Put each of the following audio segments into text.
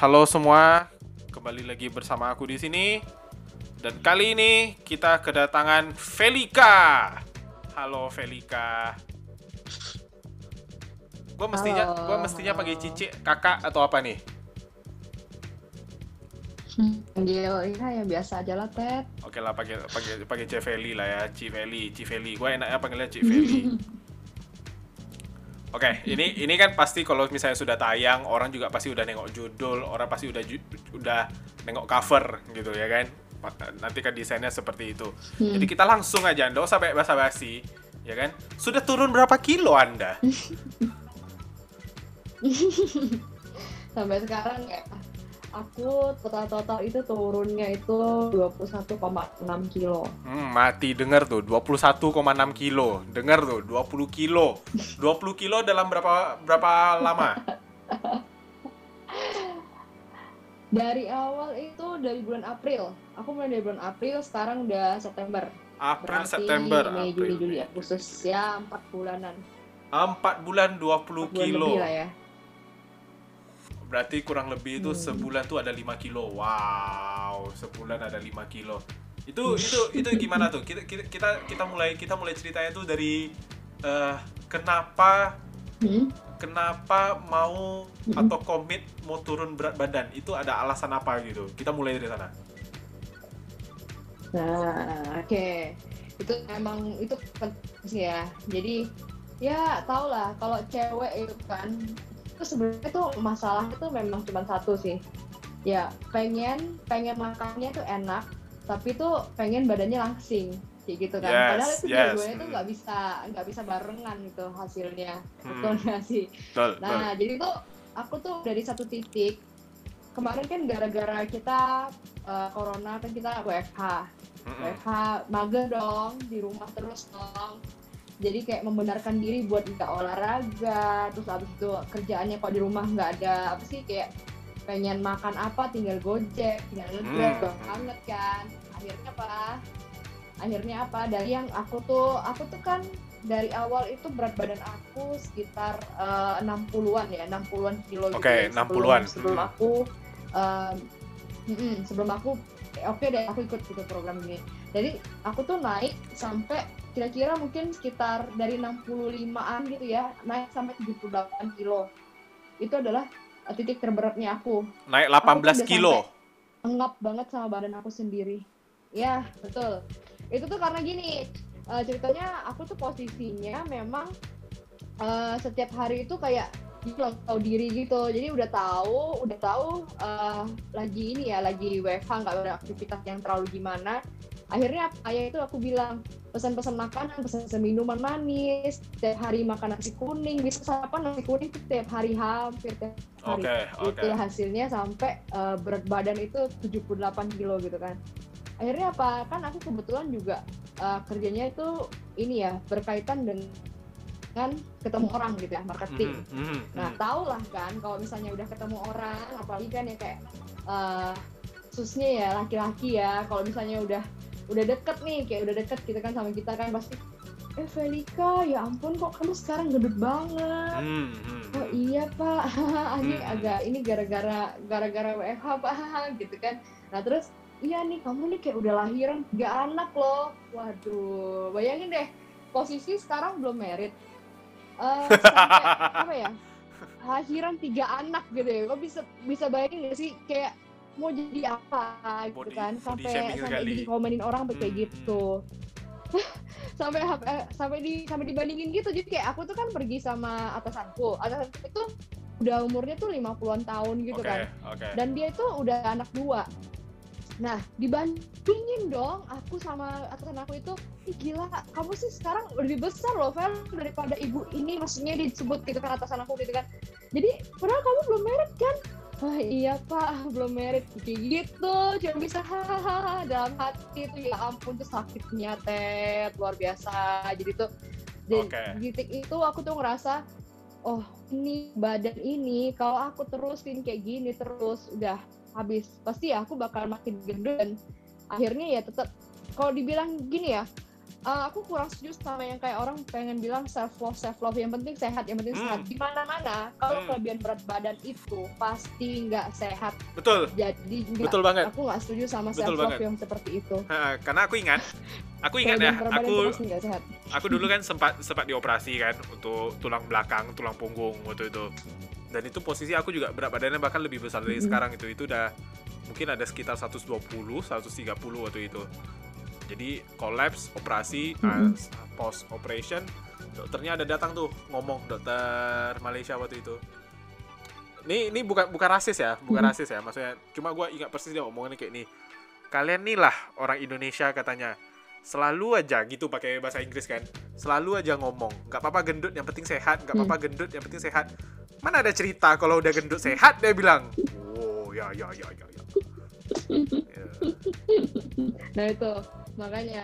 Halo semua, kembali lagi bersama aku di sini. Dan kali ini kita kedatangan Felika. Halo Felika. Gue mestinya, gua mestinya panggil Cici, kakak atau apa nih? Panggil ya yang biasa aja lah, Ted. Oke lah, panggil panggil Ci Feli lah ya, Ci Feli, Ci Feli. Gue enaknya panggilnya Ci Feli. Oke, ini ini kan pasti kalau misalnya sudah tayang, orang juga pasti udah nengok judul, orang pasti udah ju- udah nengok cover gitu ya kan. Nanti kan desainnya seperti itu. Hmm. Jadi kita langsung aja, nggak usah banyak basa-basi, ya kan? Sudah turun berapa kilo Anda? Sampai sekarang ya, aku total-total itu turunnya itu 21,6 kilo. Hmm, mati denger tuh, 21,6 kilo. Denger tuh, 20 kilo. 20 kilo dalam berapa berapa lama? Dari awal itu dari bulan April. Aku mulai dari bulan April, sekarang udah September. April, Berarti September, Mei, April, Juli, Agustus. Juni. Ya, 4 bulanan. 4 bulan 20 4 bulan kilo. lebih lah ya. Berarti kurang lebih itu Hmm. sebulan tuh ada 5 kilo. Wow, sebulan ada 5 kilo. Itu itu itu gimana tuh? Kita kita kita, kita mulai kita mulai ceritanya tuh dari eh, kenapa Hmm? kenapa mau Mm-mm. atau komit mau turun berat badan? Itu ada alasan apa gitu? Kita mulai dari sana. Nah, oke. Itu emang itu penting sih ya. Jadi ya tau lah kalau cewek itu kan itu sebenarnya tuh masalah itu memang cuma satu sih. Ya pengen pengen makannya tuh enak, tapi tuh pengen badannya langsing kayak gitu kan. Yes, Padahal itu yes. dua-duanya tuh Hmm. nggak bisa nggak bisa barengan gitu hasilnya. Hmm. Betul nggak sih? Betul, betul. Nah, jadi tuh aku tuh dari satu titik kemarin kan gara-gara kita eh, corona kan kita WFH. Mm-mm. WFH mager dong di rumah terus dong jadi kayak membenarkan diri buat nggak olahraga terus abis itu kerjaannya kok di rumah nggak ada apa sih kayak pengen makan apa tinggal gojek tinggal ngegrab Hmm. banget kan akhirnya apa akhirnya apa dari yang aku tuh aku tuh kan dari awal itu berat badan aku sekitar eh, 60-an ya 60-an kilo gitu Oke, ya, 60-an. sebelum, sebelum Hmm. aku eh, mm-mm, sebelum aku eh, oke deh aku ikut ikut program ini jadi aku tuh naik sampai kira-kira mungkin sekitar dari 65-an gitu ya naik sampai 78 kilo itu adalah eh, titik terberatnya aku Naik Aku 18 tuh udah kilo. engap banget sama badan aku sendiri. Ya, betul. Itu tuh karena gini, eh, ceritanya aku tuh posisinya memang eh, setiap hari itu kayak gitu, tahu diri gitu. Jadi udah tahu, udah tahu eh, lagi ini ya, lagi WFH nggak ada aktivitas yang terlalu gimana. Akhirnya ayah itu aku bilang pesan-pesan makanan, pesan-pesan minuman manis, setiap hari makan nasi kuning, bisa sarapan nasi kuning tuh tiap hari hampir tiap hari. Oke, oke. itu hasilnya sampai eh, berat badan itu 78 kilo gitu kan. Akhirnya apa? Kan aku kebetulan juga eh, kerjanya itu ini ya berkaitan dengan ketemu orang gitu ya marketing. Mhm, mhm, nah mhm. tau lah kan kalau misalnya udah ketemu orang apalagi kan ya kayak eh khususnya ya laki-laki ya kalau misalnya udah udah deket nih kayak udah deket gitu kan sama kita kan pasti eh Felika ya ampun kok kamu sekarang gendut banget Hmm, hmm, Oh hmm. iya pak, ini Hmm. agak ini gara-gara gara-gara WFH pak, gitu kan. Nah terus iya nih kamu nih kayak udah lahiran tiga anak loh. Waduh, bayangin deh posisi sekarang belum merit. Sampai apa ya? Lahiran tiga anak gitu ya. Kok bisa bisa bayangin gak sih kayak mau jadi apa gitu Body- kan sampai sampai dikomenin orang sampai kayak Hmm, gitu. Sampai eh, sampai di sampai dibandingin gitu. Jadi kayak aku tuh kan pergi sama atasanku. Atasanku itu udah umurnya tuh 50-an tahun gitu Oke, kan. oke. dan dia itu udah anak dua. Nah dibandingin dong aku sama atasan aku itu Ih, gila kamu sih sekarang lebih besar loh Vel daripada ibu ini. Maksudnya disebut gitu kan atasan aku gitu kan. Jadi padahal kamu belum merit kan Wah iya pak, belum merit. Kayak gitu, cuma bisa hahaha dalam hati itu ya ampun tuh sakitnya tet luar biasa. Jadi tuh di titik itu aku tuh ngerasa oh ini badan ini kalau aku terusin kayak gini terus udah habis pasti ya aku bakal makin gendut dan akhirnya ya tetap kalau dibilang gini ya uh, aku kurang setuju sama yang kayak orang pengen bilang self love self love. Yang penting sehat yang penting Hmm. sehat di mana mana kalau Hmm. kelebihan berat badan itu pasti nggak sehat. Betul. Jadi nggak betul banget. aku nggak setuju sama Betul self love banget. yang seperti itu. Ha, karena aku ingat aku ingat ya aku sehat. aku dulu kan sempat sempat dioperasi kan untuk tulang belakang tulang punggung waktu itu. Dan itu posisi aku juga berat badannya bahkan lebih besar dari Mhm. sekarang itu. Itu udah mungkin ada sekitar 120 130 waktu itu jadi kolaps operasi Mhm. post operation dokternya ada datang tuh ngomong dokter Malaysia waktu itu. Ini ini bukan bukan rasis ya bukan Mhm. rasis ya. Maksudnya cuma gua ingat persis dia ngomongnya kayak nih kalian nih lah orang Indonesia katanya. Selalu aja gitu pakai bahasa Inggris kan. Selalu aja ngomong. Nggak apa-apa gendut yang penting sehat. Nggak apa-apa gendut yang penting sehat. Mana ada cerita kalau udah gendut sehat dia bilang. Oh ya ya ya ya ya Ya. nah itu makanya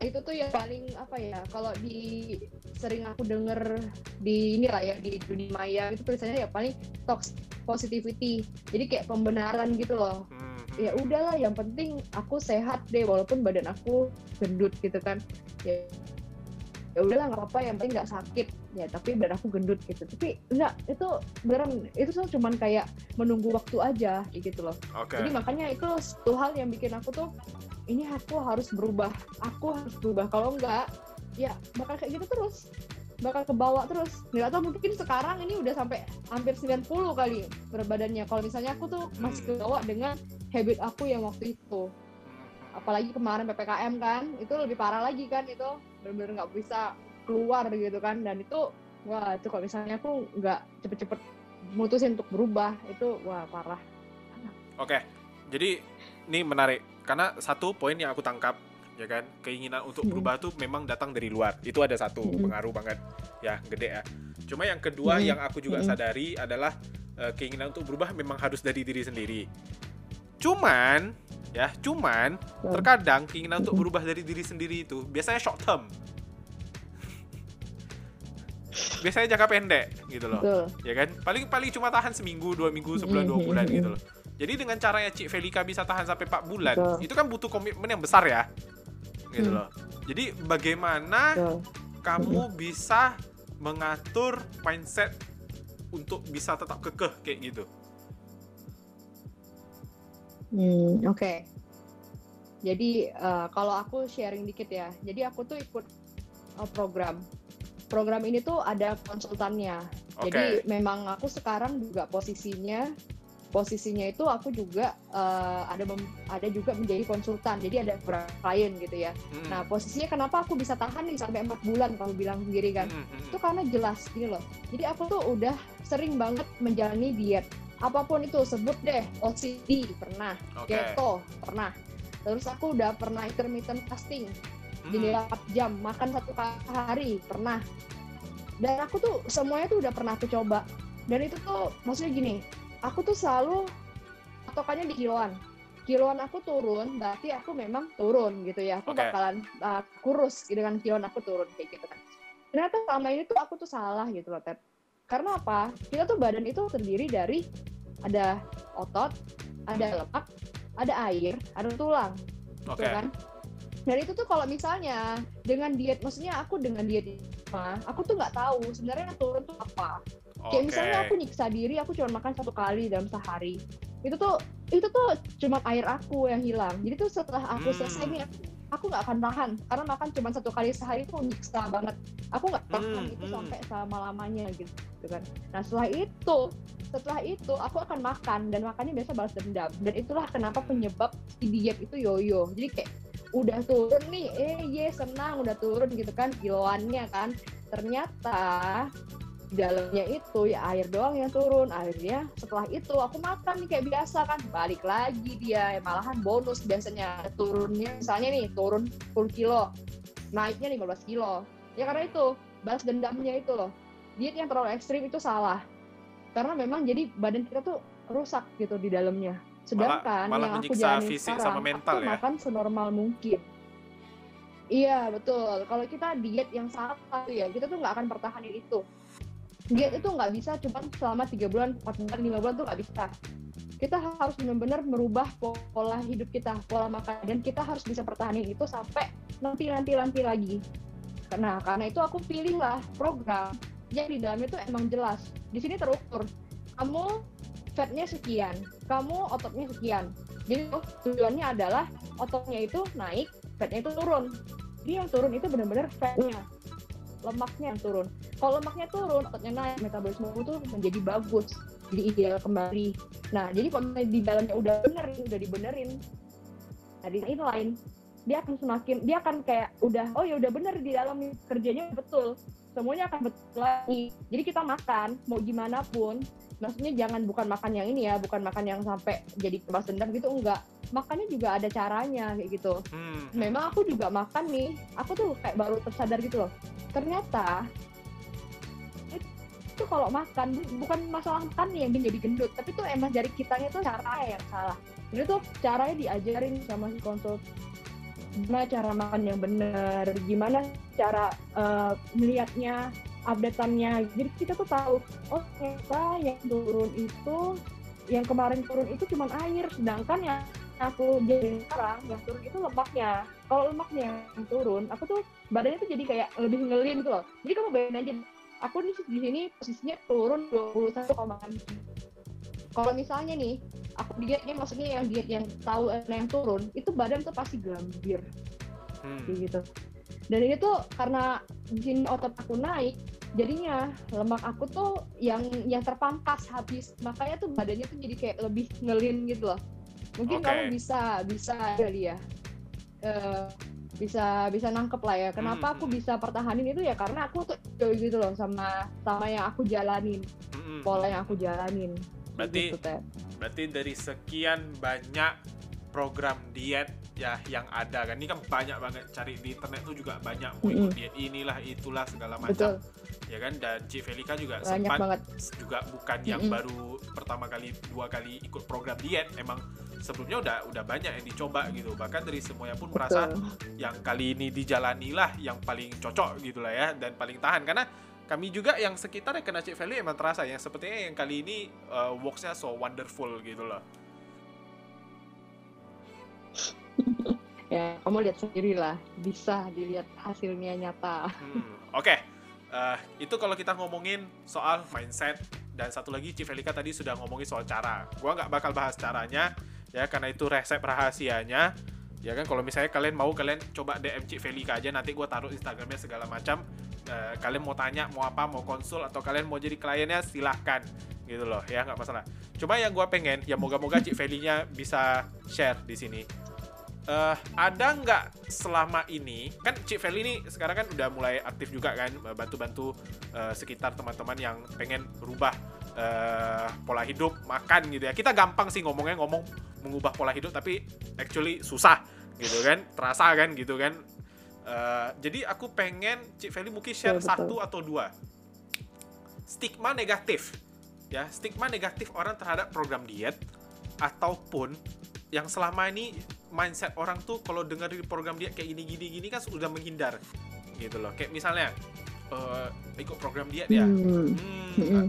itu tuh yang paling apa ya kalau di sering aku denger di ini lah ya di dunia maya itu tulisannya ya paling toxic positivity. Jadi kayak pembenaran gitu loh. Hmm, ya udahlah yang penting aku sehat deh walaupun badan aku gendut gitu kan. Ya ya udahlah nggak apa-apa yang penting nggak sakit. Ya tapi badan aku gendut gitu. Tapi enggak itu beneran itu tuh cuman kayak menunggu waktu aja gitu loh. Oke. Jadi makanya itu satu hal yang bikin aku tuh ini aku harus berubah aku harus berubah. Kalau enggak ya bakal kayak gitu terus. Bakal kebawa terus. Nggak tahu mungkin sekarang ini udah sampai hampir 90 kali berat badannya kalau misalnya aku tuh masih Hmm. kebawa dengan habit aku yang waktu itu. Apalagi kemarin ppkm kan itu lebih parah lagi kan itu benar-benar nggak bisa keluar gitu kan. Dan itu wah itu kalau misalnya aku nggak cepet-cepet mutusin untuk berubah itu wah parah. Oke, jadi ini menarik karena satu poin yang aku tangkap ya kan keinginan untuk Mm. berubah tuh memang datang dari luar itu ada satu Mm. pengaruh banget ya gede ya. Cuma yang kedua Mm. yang aku juga sadari adalah eh, keinginan untuk berubah memang harus dari diri sendiri. Cuman ya cuman terkadang keinginan untuk berubah dari diri sendiri itu biasanya short term. biasanya jangka pendek gitu loh betul ya kan paling paling cuma tahan seminggu dua minggu sebulan dua bulan gitu loh jadi dengan caranya Cik Felika bisa tahan sampai 4 bulan Betul. itu kan butuh komitmen yang besar ya gitu Hmm. loh jadi bagaimana betul kamu bisa mengatur mindset untuk bisa tetap kekeh kayak gitu Hmm, oke. Jadi eh, kalau aku sharing dikit ya. Jadi aku tuh ikut eh, program. Program ini tuh ada konsultannya. oke Jadi memang aku sekarang juga posisinya posisinya itu aku juga eh, ada mem- ada juga menjadi konsultan. Jadi ada beberapa klien gitu ya. Hmm. Nah, posisinya kenapa aku bisa tahan nih sampai empat bulan kamu bilang sendiri kan? Hmm, hmm, itu karena jelas gini loh. Jadi aku tuh udah sering banget menjalani diet. Apa pun itu sebut deh OCD pernah. Oke. Keto pernah. Terus aku udah pernah intermittent fasting. Hmm, jadi 8 jam makan satu kali hari pernah. Dan aku tuh semuanya tuh udah pernah aku coba. Dan itu tuh maksudnya gini aku tuh selalu patokannya di kiloan. Kiloan aku turun berarti aku memang turun gitu ya. Aku Oke. bakalan uh, kurus dengan kiloan aku turun kayak gitu kan. Ternyata selama ini tuh aku tuh salah gitu loh Ted karena apa? Kita tuh badan itu terdiri dari ada otot ada lemak ada air ada tulang. Oke. gitu kan? Dan itu tuh kalau misalnya dengan diet maksudnya aku dengan diet mah, aku tuh nggak tahu sebenarnya turun tuh apa kayak oke. misalnya aku nyiksa diri aku cuma makan satu kali dalam sehari. Itu tuh itu tuh cuma air aku yang hilang. Jadi tuh setelah aku Hmm. selesai nih aku aku nggak akan tahan. Karena makan cuma satu kali sehari itu nyiksa banget. Aku nggak tahan Hmm, itu hmm. sampai selama lamanya gitu, gitu kan. Nah setelah itu setelah itu aku akan makan dan makannya biasa balas dendam. Dan itulah kenapa penyebab si diet itu yoyo. Jadi kayak udah turun nih eh ye senang udah turun gitu kan kiloannya kan. Ternyata dalamnya itu ya air doang yang turun. Akhirnya setelah itu aku makan nih kayak biasa kan. Balik lagi dia ya, malahan bonus biasanya turunnya. Misalnya nih turun 10 kilo naiknya 15 kilo. Ya karena itu balas dendamnya itu loh. Diet yang terlalu ekstrim itu salah. Karena memang jadi badan kita tuh rusak gitu di dalamnya. Sedangkan malah yang aku jalanin fisik sekarang sama mental aku ya? makan senormal mungkin. Iya betul. Kalau kita diet yang salah tuh ya kita tuh nggak akan pertahanin itu diet itu nggak bisa cuma selama tiga bulan empat bulan lima bulan tuh nggak bisa. Kita harus benar-benar merubah pola hidup kita pola makan dan kita harus bisa pertahanin itu sampai nanti nanti nanti lagi. Karena karena itu aku pilihlah program yang di dalamnya itu emang jelas. Di sini terukur. Kamu fatnya sekian kamu ototnya sekian. Jadi tujuannya adalah ototnya itu naik fatnya itu turun. Jadi yang turun itu benar-benar fatnya lemaknya yang turun. Kalau lemaknya turun ototnya naik metabolisme itu menjadi bagus jadi ideal kembali. Nah jadi kalau di dalamnya udah bener udah dibenerin nah di lain. Dia akan semakin dia akan kayak udah oh ya udah bener di dalam kerjanya betul semuanya akan betul lagi. Jadi kita makan mau gimana pun maksudnya jangan bukan makan yang ini ya bukan makan yang sampai jadi kebas dendam gitu enggak. Makannya juga ada caranya kayak gitu. Hmm. memang aku juga makan nih aku tuh kayak baru tersadar gitu loh. Ternyata itu kalau makan bu- bukan masalah makan nih yang menjadi gendut tapi tuh emang dari kitanya tuh cara yang salah. Jadi tuh caranya diajarin sama si konsul gimana cara makan yang benar gimana cara eh, melihatnya updateannya. Jadi kita tuh tahu oh ternyata yang turun itu yang kemarin turun itu cuma air sedangkan yang aku jadi sekarang yang turun itu lemaknya. Kalau lemaknya yang turun aku tuh badannya tuh jadi kayak lebih ngelin gitu loh. Jadi kamu bayangin aja aku nih di sini posisinya turun 21,6 kalau misalnya nih aku dietnya maksudnya yang diet yang tahu yang turun itu badan tuh pasti gambir. Hmm. kayak gitu. Dan ini tuh karena sini otot aku naik jadinya lemak aku tuh yang yang terpangkas habis. Makanya tuh badannya tuh jadi kayak lebih ngelin gitu loh. Mungkin Oke. kamu bisa bisa kali ya. Eh, bisa bisa nangkep lah ya. Kenapa Hmm, aku hmm. bisa pertahanin itu ya? Karena aku tuh gitu loh sama sama yang aku jalanin. Mm-mm. pola yang aku jalanin Berarti gitu, Teh. berarti dari sekian banyak program diet ya yang ada kan? Ini kan banyak banget cari di internet tuh juga banyak. Mau ikut Mm-mm. diet inilah itulah segala betul. Macam ya kan? Dan Cik Felika juga banyak sempat banget. juga bukan yang Mm-mm. baru pertama kali dua kali ikut program diet. Emang sebelumnya udah udah banyak yang dicoba gitu. Bahkan dari semuanya pun merasa yang kali ini dijalanilah yang paling cocok gitulah ya dan paling tahan. Karena kami juga yang sekitar yang kena Cik Feli emang terasa yang sepertinya yang kali ini uh, worksnya so wonderful gitu loh ya kamu lihat sendiri lah bisa dilihat hasilnya nyata Hmm, Oke, Eh, itu kalau kita ngomongin soal mindset dan satu lagi Cik Felika tadi sudah ngomongin soal cara. Gua nggak bakal bahas caranya ya karena itu resep rahasianya. Ya kan kalau misalnya kalian mau kalian coba DM Cik Felika aja nanti gua taruh Instagramnya segala macam. Eh, kalian mau tanya mau apa mau konsul atau kalian mau jadi kliennya silahkan. Gitu loh ya nggak masalah. Cuma yang gua pengen ya moga-moga Cik Felinya bisa share di sini. Eh ada nggak selama ini kan Cik Feli ini sekarang kan udah mulai aktif juga kan eh, bantu-bantu eh, sekitar teman-teman yang pengen berubah eh, pola hidup makan gitu ya. Kita gampang sih ngomongnya ngomong mengubah pola hidup tapi actually susah gitu kan terasa kan gitu kan Eh, jadi aku pengen Cik Feli mungkin share Betul, betul. satu atau dua stigma negatif ya stigma negatif orang terhadap program diet ataupun yang selama ini mindset orang tuh kalau dengar di program diet kayak gini gini gini kan sudah menghindar gitu loh kayak misalnya eh, ikut program diet ya Hmm. hmm, Mm-mm.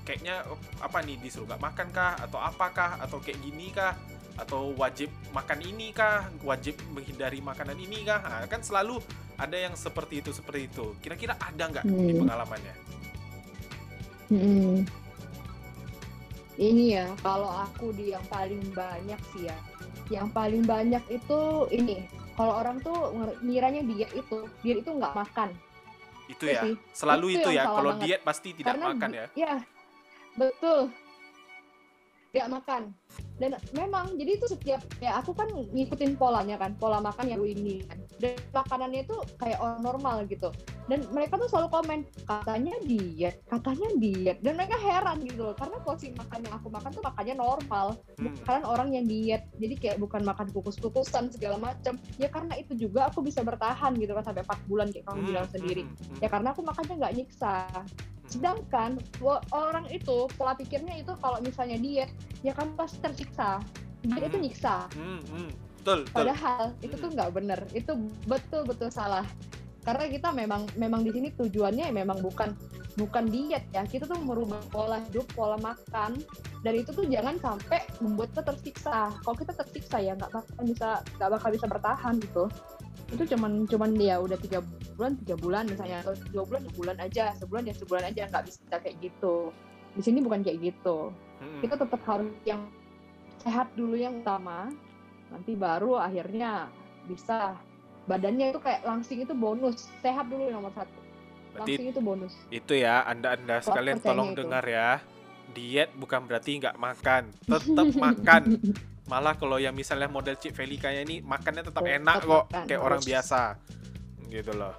kayaknya apa nih disuruh gak makan kah atau apakah atau kayak gini kah atau wajib makan ini kah wajib menghindari makanan ini kah Nah, kan selalu ada yang seperti itu seperti itu kira-kira ada nggak di Hmm. pengalamannya Mm-mm. Ini ya, kalau aku di yang paling banyak sih ya. Yang paling banyak itu ini. Kalau orang tuh ngiranya diet itu, diet itu nggak makan. itu ya sih. selalu Itu itu, ya kalau banget. diet pasti tidak Karena makan di- ya Ya, betul. Tidak makan. Dan memang, jadi itu setiap, ya aku kan ngikutin polanya kan, pola makan yang ini kan. Dan makanannya itu kayak orang normal gitu. Dan mereka tuh selalu komen, katanya diet, katanya diet. Dan mereka heran gitu loh, karena porsi makan yang aku makan tuh makannya normal. Hmm. bukan orang yang diet jadi kayak bukan makan kukus-kukusan segala macam ya karena itu juga aku bisa bertahan gitu kan sampai 4 bulan kayak kamu Hmm, bilang sendiri hmm, ya karena aku makannya nggak nyiksa. Sedangkan orang itu pola pikirnya itu kalau misalnya diet ya kan pasti tersiksa. Diet itu Hmm. nyiksa. Hmm, hmm. betul betul. Padahal itu tuh nggak bener. Itu betul betul salah. Karena kita memang memang di sini tujuannya memang bukan bukan diet ya. Kita tuh merubah pola hidup pola makan. Dan itu tuh jangan sampai membuat kita tersiksa. Kalau kita tersiksa ya nggak bakal bisa nggak bakal bisa bertahan gitu itu cuman cuman dia udah tiga bulan tiga bulan misalnya. Atau dua bulan dua bulan aja. Sebulan ya sebulan aja. Nggak bisa kayak gitu. Di sini bukan kayak gitu. Mm-mm. kita tetap harus yang sehat dulu yang utama. Nanti baru akhirnya bisa. Badannya itu kayak langsing itu bonus. Sehat dulu nomor satu. Berarti langsing itu bonus. itu ya anda-anda sekalian percaya tolong itu. dengar ya. Diet bukan berarti nggak makan, tetap makan. Malah kalau yang misalnya model Cik Feli kayak ini makannya tetap Tuh, enak kok kayak orang biasa. Gitu loh.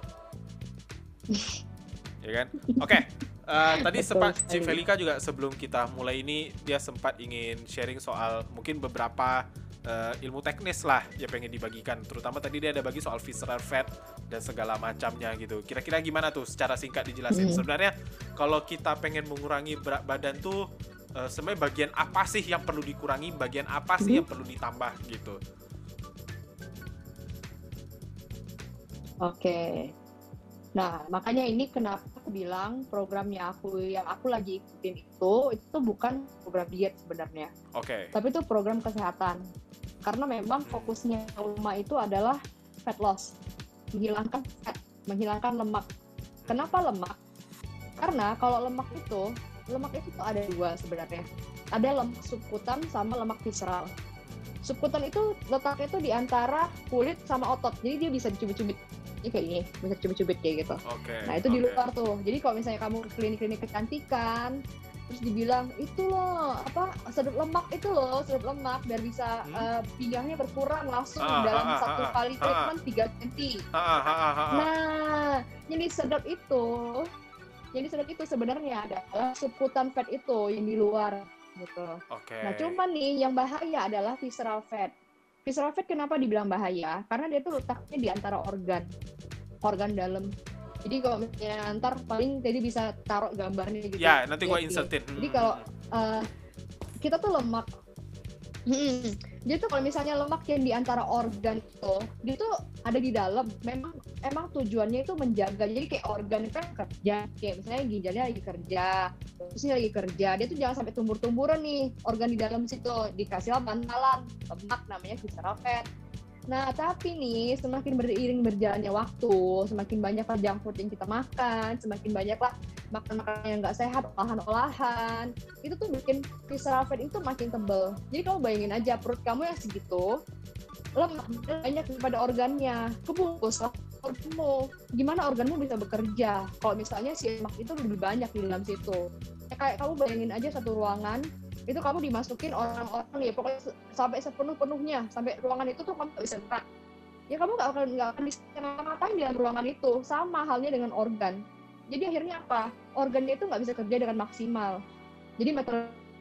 ya kan? Oke. eh, tadi sempat. Cik Felika juga sebelum kita mulai ini dia sempat ingin sharing soal mungkin beberapa eh, ilmu teknis lah yang pengen dibagikan. Terutama tadi dia ada bagi soal visceral fat dan segala macamnya gitu. Kira-kira gimana tuh secara singkat dijelasin? Hmm. Sebenarnya kalau kita pengen mengurangi berat badan tuh eh, sebenarnya bagian apa sih yang perlu dikurangi, bagian apa sih Mhm. yang perlu ditambah gitu. Oke. Nah, makanya ini kenapa aku bilang programnya aku yang aku lagi ikutin itu itu bukan program diet sebenarnya, Oke. tapi itu program kesehatan. Karena memang Hmm. fokusnya Uma itu adalah fat loss, menghilangkan fat, menghilangkan lemak. Kenapa lemak? Karena kalau lemak itu, lemak itu tuh ada dua sebenarnya. Ada lemak subkutan sama lemak visceral. Subkutan itu letaknya itu di antara kulit sama otot, jadi dia bisa dicubit-cubit. Ini kayak gini, bisa dicubit-cubit kayak gitu. Oke. Nah itu di oke. luar tuh. Jadi kalau misalnya kamu ke klinik-klinik kecantikan, terus dibilang itu loh apa sedot lemak itu loh sedot lemak biar bisa Hmm. eh, pinggangnya berkurang langsung Ah, dalam ah, ah, satu ah, kali ah. treatment 3 cm. Ha, ha, ha, ha, ha. Nah, yang disedot itu, yang disedot itu sebenarnya adalah subkutan fat itu yang di luar gitu. Oke. Nah, cuman nih yang bahaya adalah visceral fat. Visceral fat kenapa dibilang bahaya? Karena dia tuh letaknya di antara organ, organ dalam. Jadi kalau misalnya ntar paling tadi bisa taruh gambarnya gitu. Ya, nanti gua Lihat di- insertin. Jadi kalau- eh, kita tuh lemak. Hmm, Jadi tuh kalau misalnya lemak yang di antara organ itu, dia tuh ada di dalam. Memang emang tujuannya itu menjaga. Jadi kayak organ itu kan kerja, kayak misalnya ginjalnya lagi kerja, terusnya lagi kerja. Dia tuh jangan sampai tumbur-tumburan nih organ di dalam situ. Dikasih bantalan lemak namanya visceral fat. Nah, tapi nih semakin beriring berjalannya waktu, semakin banyaklah junk food yang kita makan, semakin banyaklah makan makanan yang nggak sehat, olahan-olahan, itu tuh bikin visceral fat itu makin tebel. Jadi kamu bayangin aja perut kamu yang segitu, lemak banyak daripada organnya, kebungkus lah organmu. Gimana organmu bisa bekerja? Kalau misalnya si lemak itu lebih banyak di dalam situ. Ya, kayak kamu bayangin aja satu ruangan, itu kamu dimasukin orang-orang ya pokoknya sampai sepenuh-penuhnya, sampai ruangan itu tuh kamu nggak bisa gerak. Ya kamu nggak akan nggak akan bisa ngapain di dalam ruangan itu. Sama halnya dengan organ. Jadi akhirnya apa? Organnya itu nggak bisa kerja dengan maksimal. Jadi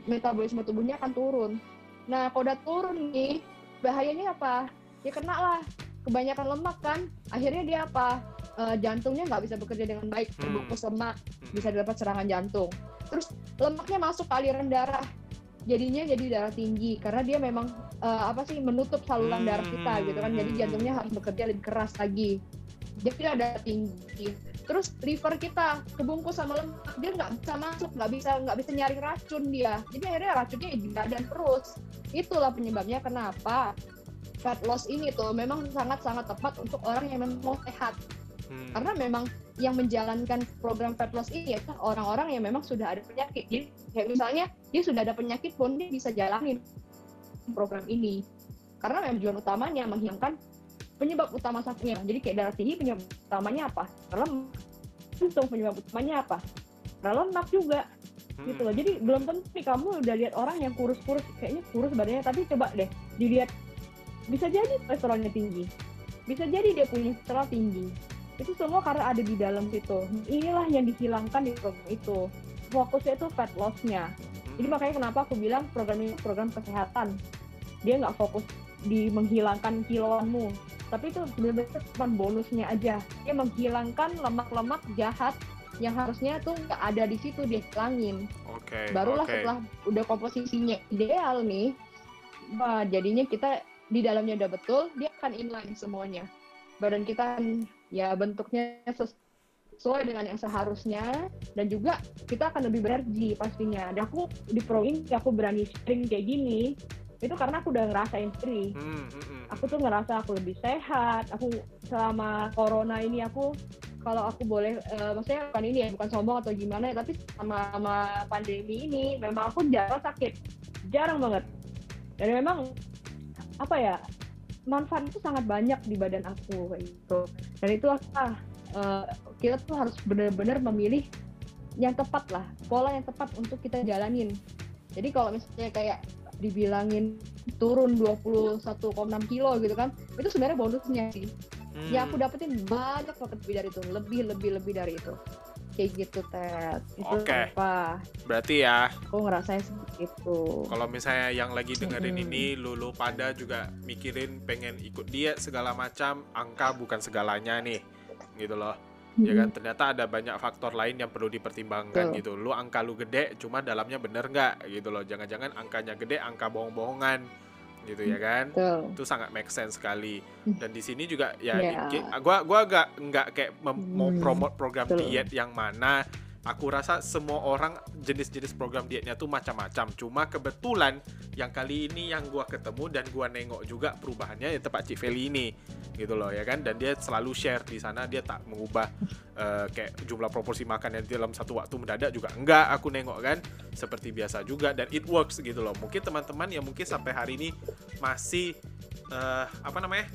metabolisme tubuhnya akan turun. Nah, kalau udah turun nih, bahayanya apa? Ya kena lah. Kebanyakan lemak kan, akhirnya dia apa? Eh, jantungnya nggak bisa bekerja dengan baik, Hmm. terbungkus lemak, hmm. bisa dapat serangan jantung. Terus lemaknya masuk ke aliran darah, jadinya jadi darah tinggi karena dia memang eh, apa sih menutup saluran darah kita gitu kan. Jadi Hmm. jantungnya harus bekerja lebih keras lagi. Jadi ada tinggi. Terus liver kita kebungkus sama lemak, dia nggak bisa masuk, nggak bisa nggak bisa nyari racun dia. Jadi akhirnya racunnya di badan terus. Itulah penyebabnya kenapa fat loss ini tuh memang sangat-sangat tepat untuk orang yang memang mau sehat Hmm. karena memang yang menjalankan program fat loss ini ya kan orang-orang yang memang sudah ada penyakit. Jadi kayak misalnya dia sudah ada penyakit pun dia bisa jalanin program ini. Karena memang tujuan utamanya menghilangkan penyebab utama sakitnya jadi kayak darah tinggi penyebab utamanya apa? Karena jantung penyebab utamanya apa? Karena lemak juga Hmm. gitu loh. Jadi belum tentu nih kamu udah lihat orang yang kurus-kurus kayaknya kurus badannya. Tapi coba deh dilihat. Bisa jadi kolesterolnya tinggi. Bisa jadi dia punya kolesterol tinggi itu semua karena ada di dalam situ. Inilah yang dihilangkan di program itu. Fokusnya itu fat loss-nya. Jadi makanya kenapa aku bilang program ini program kesehatan. Dia nggak fokus di menghilangkan kiloanmu. Tapi itu benar-benar cuma bonusnya aja. Dia menghilangkan lemak-lemak jahat yang harusnya tuh nggak ada di situ dia hilangin. Oke. barulah oke. setelah udah komposisinya ideal nih bah, jadinya kita di dalamnya udah betul dia akan inline semuanya. Badan kita akan ya bentuknya sesuai dengan yang seharusnya dan juga kita akan lebih berenergi pastinya. Dan aku di pro ini aku berani sharing kayak gini itu karena aku udah ngerasain free. Hmm, hmm, hmm. Aku tuh ngerasa aku lebih sehat. Aku selama corona ini aku kalau aku boleh, uh, maksudnya bukan ini ya, bukan sombong atau gimana ya, tapi sama, sama pandemi ini memang aku jarang sakit, jarang banget. Dan memang apa ya manfaat itu sangat banyak di badan aku kayak gitu. Dan itu apa? Uh, kita tuh harus benar-benar memilih yang tepat lah, pola yang tepat untuk kita jalanin. Jadi kalau misalnya kayak dibilangin turun 21,6 kilo gitu kan, itu sebenarnya bonusnya sih hmm. ya aku dapetin banyak banget lebih dari itu lebih lebih lebih dari itu kayak gitu Ted. Oke. okay. apa? Berarti ya aku ngerasain seperti itu. kalau misalnya yang lagi dengerin hmm. ini lulu pada juga mikirin pengen ikut diet segala macam angka bukan segalanya nih gitu loh. Ya kan? Ternyata ada banyak faktor lain yang perlu dipertimbangkan Betul. gitu. Lu angka lu gede cuma dalamnya bener nggak? Gitu loh. Jangan-jangan angkanya gede angka bohong-bohongan gitu ya kan Betul. itu sangat make sense sekali hmm. dan di sini juga ya yeah. gua gua agak nggak kayak mau hmm. promote program Betul. diet yang mana aku rasa semua orang jenis-jenis program dietnya tuh macam-macam. Cuma kebetulan yang kali ini yang gua ketemu dan gua nengok juga perubahannya ya tepat Cik Feli ini gitu loh ya kan dan dia selalu share di sana dia tak mengubah uh, kayak jumlah proporsi makan yang dalam satu waktu mendadak juga enggak aku nengok kan seperti biasa juga dan it works gitu loh. Mungkin teman-teman yang mungkin sampai hari ini masih uh, apa namanya?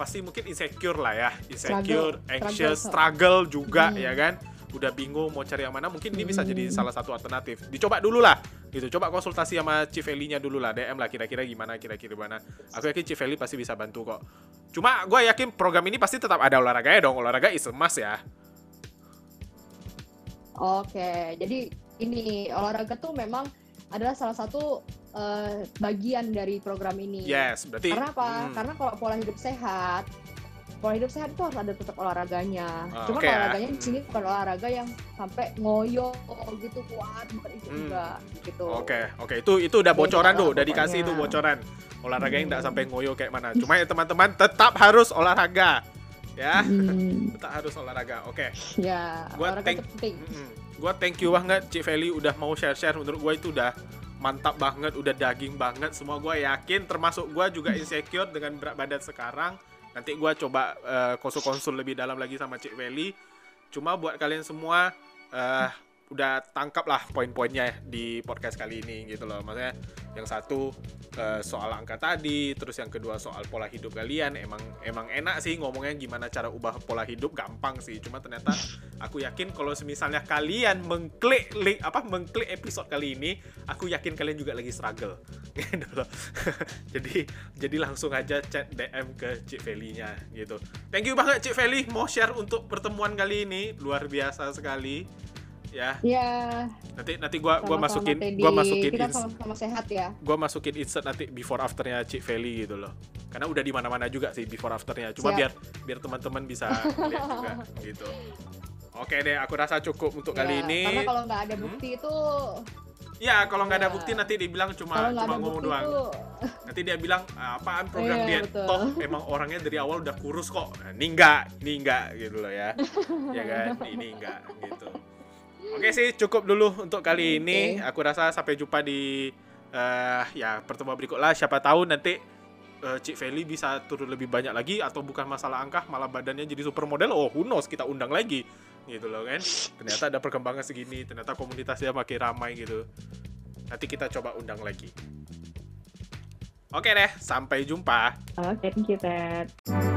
pasti mungkin insecure lah ya, insecure, struggle, anxious, struggle, struggle juga hmm. ya kan udah bingung mau cari yang mana mungkin ini bisa jadi salah satu alternatif dicoba dulu lah gitu coba konsultasi sama Chief Eli nya dulu lah DM lah kira-kira gimana kira-kira gimana aku yakin Chief Eli pasti bisa bantu kok cuma gue yakin program ini pasti tetap ada olahraganya dong olahraga is emas ya oke jadi ini olahraga tuh memang adalah salah satu uh, bagian dari program ini. Yes, berarti. Karena apa? Hmm. Karena kalau pola hidup sehat pola hidup sehat itu harus ada tetap olahraganya. Oh, Cuma okay, olahraganya ya. di sini bukan olahraga yang sampai ngoyo gitu kuat, bukan itu hmm. juga gitu. Oke, okay, oke okay. itu itu udah bocoran tuh, udah dikasih itu bocoran. Olahraga yang tidak sampai ngoyo kayak mana. Cuma ya teman-teman tetap harus olahraga. Ya. Hmm. tetap harus olahraga. Oke. Okay. Ya, gua olahraga thank, penting. Mm, gua thank you banget Cik Feli udah mau share-share menurut gua itu udah mantap banget, udah daging banget. Semua gue yakin, termasuk gue juga insecure dengan berat badan sekarang Nanti gue coba uh, konsul-konsul lebih dalam lagi sama Cik Veli. Cuma buat kalian semua uh, udah tangkap lah poin-poinnya di podcast kali ini gitu loh. Maksudnya yang satu uh, soal angka tadi terus yang kedua soal pola hidup kalian. Emang emang enak sih ngomongnya gimana cara ubah pola hidup gampang sih. Cuma ternyata aku yakin kalau misalnya kalian mengklik link apa mengklik episode kali ini aku yakin kalian juga lagi struggle. Gitu loh. Jadi jadi langsung aja chat DM ke Cik Feli nya gitu. Thank you banget Cik Feli mau share untuk pertemuan kali ini. Luar biasa sekali ya. Iya. Nanti nanti gua gua masukin gua masukin kita sama-sama sehat ya. Gua masukin insert nanti before afternya Cik Feli gitu loh. Karena udah di mana-mana juga sih before afternya. Cuma Siap. biar biar teman-teman bisa lihat juga gitu. Oke deh, aku rasa cukup untuk ya, kali ini. Karena kalau nggak ada bukti hmm? itu Ya, kalau nggak ya. ada bukti nanti dibilang cuma cuma ngomong doang. Itu... Nanti dia bilang ah, apaan program ya, dia toh emang orangnya dari awal udah kurus kok. Nah, ini enggak, ini enggak gitu loh ya. ya kan? Ini enggak gitu. Oke sih, cukup dulu untuk kali okay. ini. Aku rasa sampai jumpa di uh, ya pertemuan berikutnya. Siapa tahu nanti uh, Cik Feli bisa turun lebih banyak lagi atau bukan masalah angka, malah badannya jadi supermodel. Oh, who knows, kita undang lagi. Gitu loh kan. Ternyata ada perkembangan segini, ternyata komunitasnya makin ramai gitu. Nanti kita coba undang lagi. Oke deh, sampai jumpa. Oke, okay, thank you, Ted.